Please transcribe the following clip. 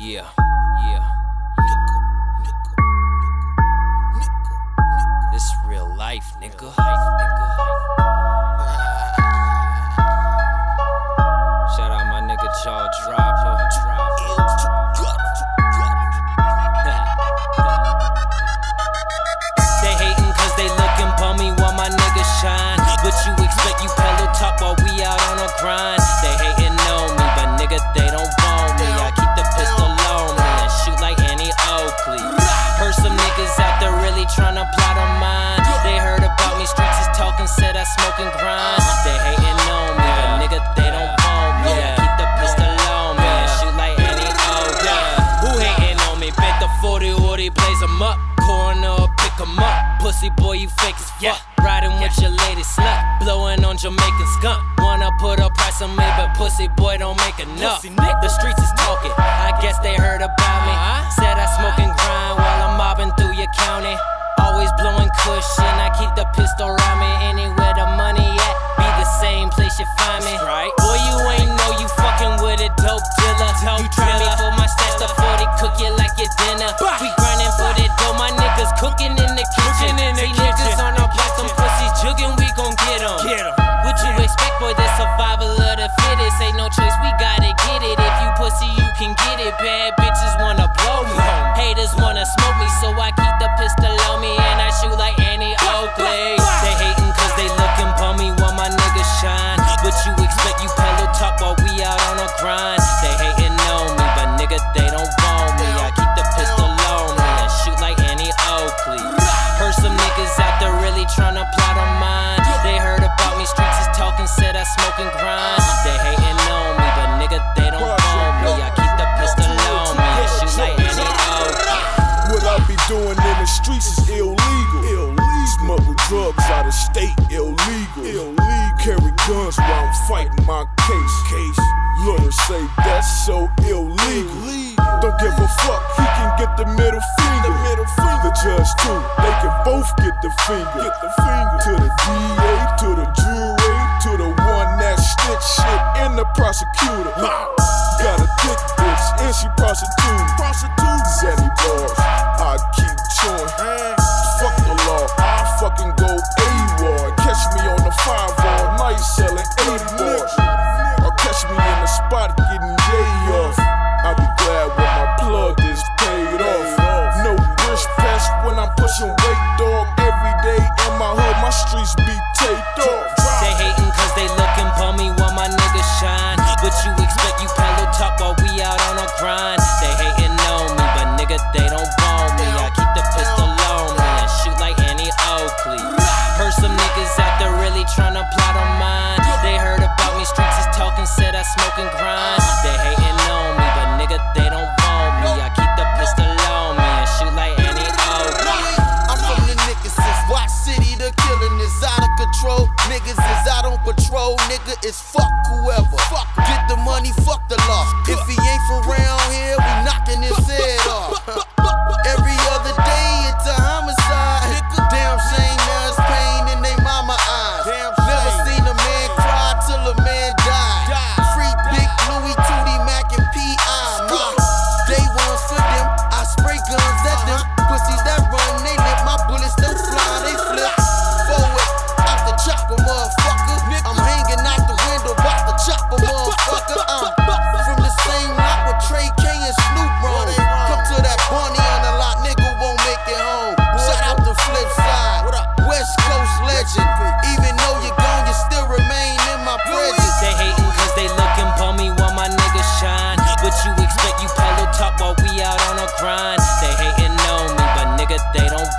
Yeah. Yeah. Nigga. This real life, nigga. Shout out my nigga Jaw Dropper. they they bummy while my niggas shine. You expect, you pillow top while we out on a grind. Pussy boy, you fake as fuck. Yeah. Riding yeah. with your lady slut. Blowing on Jamaican skunk. Wanna put a price on me, but pussy boy don't make enough. The streets is choice. We streets is illegal. illegal. Smuggle drugs out of state, illegal. illegal. Carry guns while I'm fighting my case. case. Lawyers say that's so illegal. illegal. Don't give a fuck, he can get the middle finger. The, middle finger. the judge too, they can both get the finger. Get the finger. To the DA, to the jury, to the one that snitch shit in the prosecutor. Got a thick bitch and she prostitute. prostitute nigga, it's fuck whoever. Fuck, get the money, fuck the law. If he ain't for real. talk while we out on a grind. They hating on me, but nigga, they don't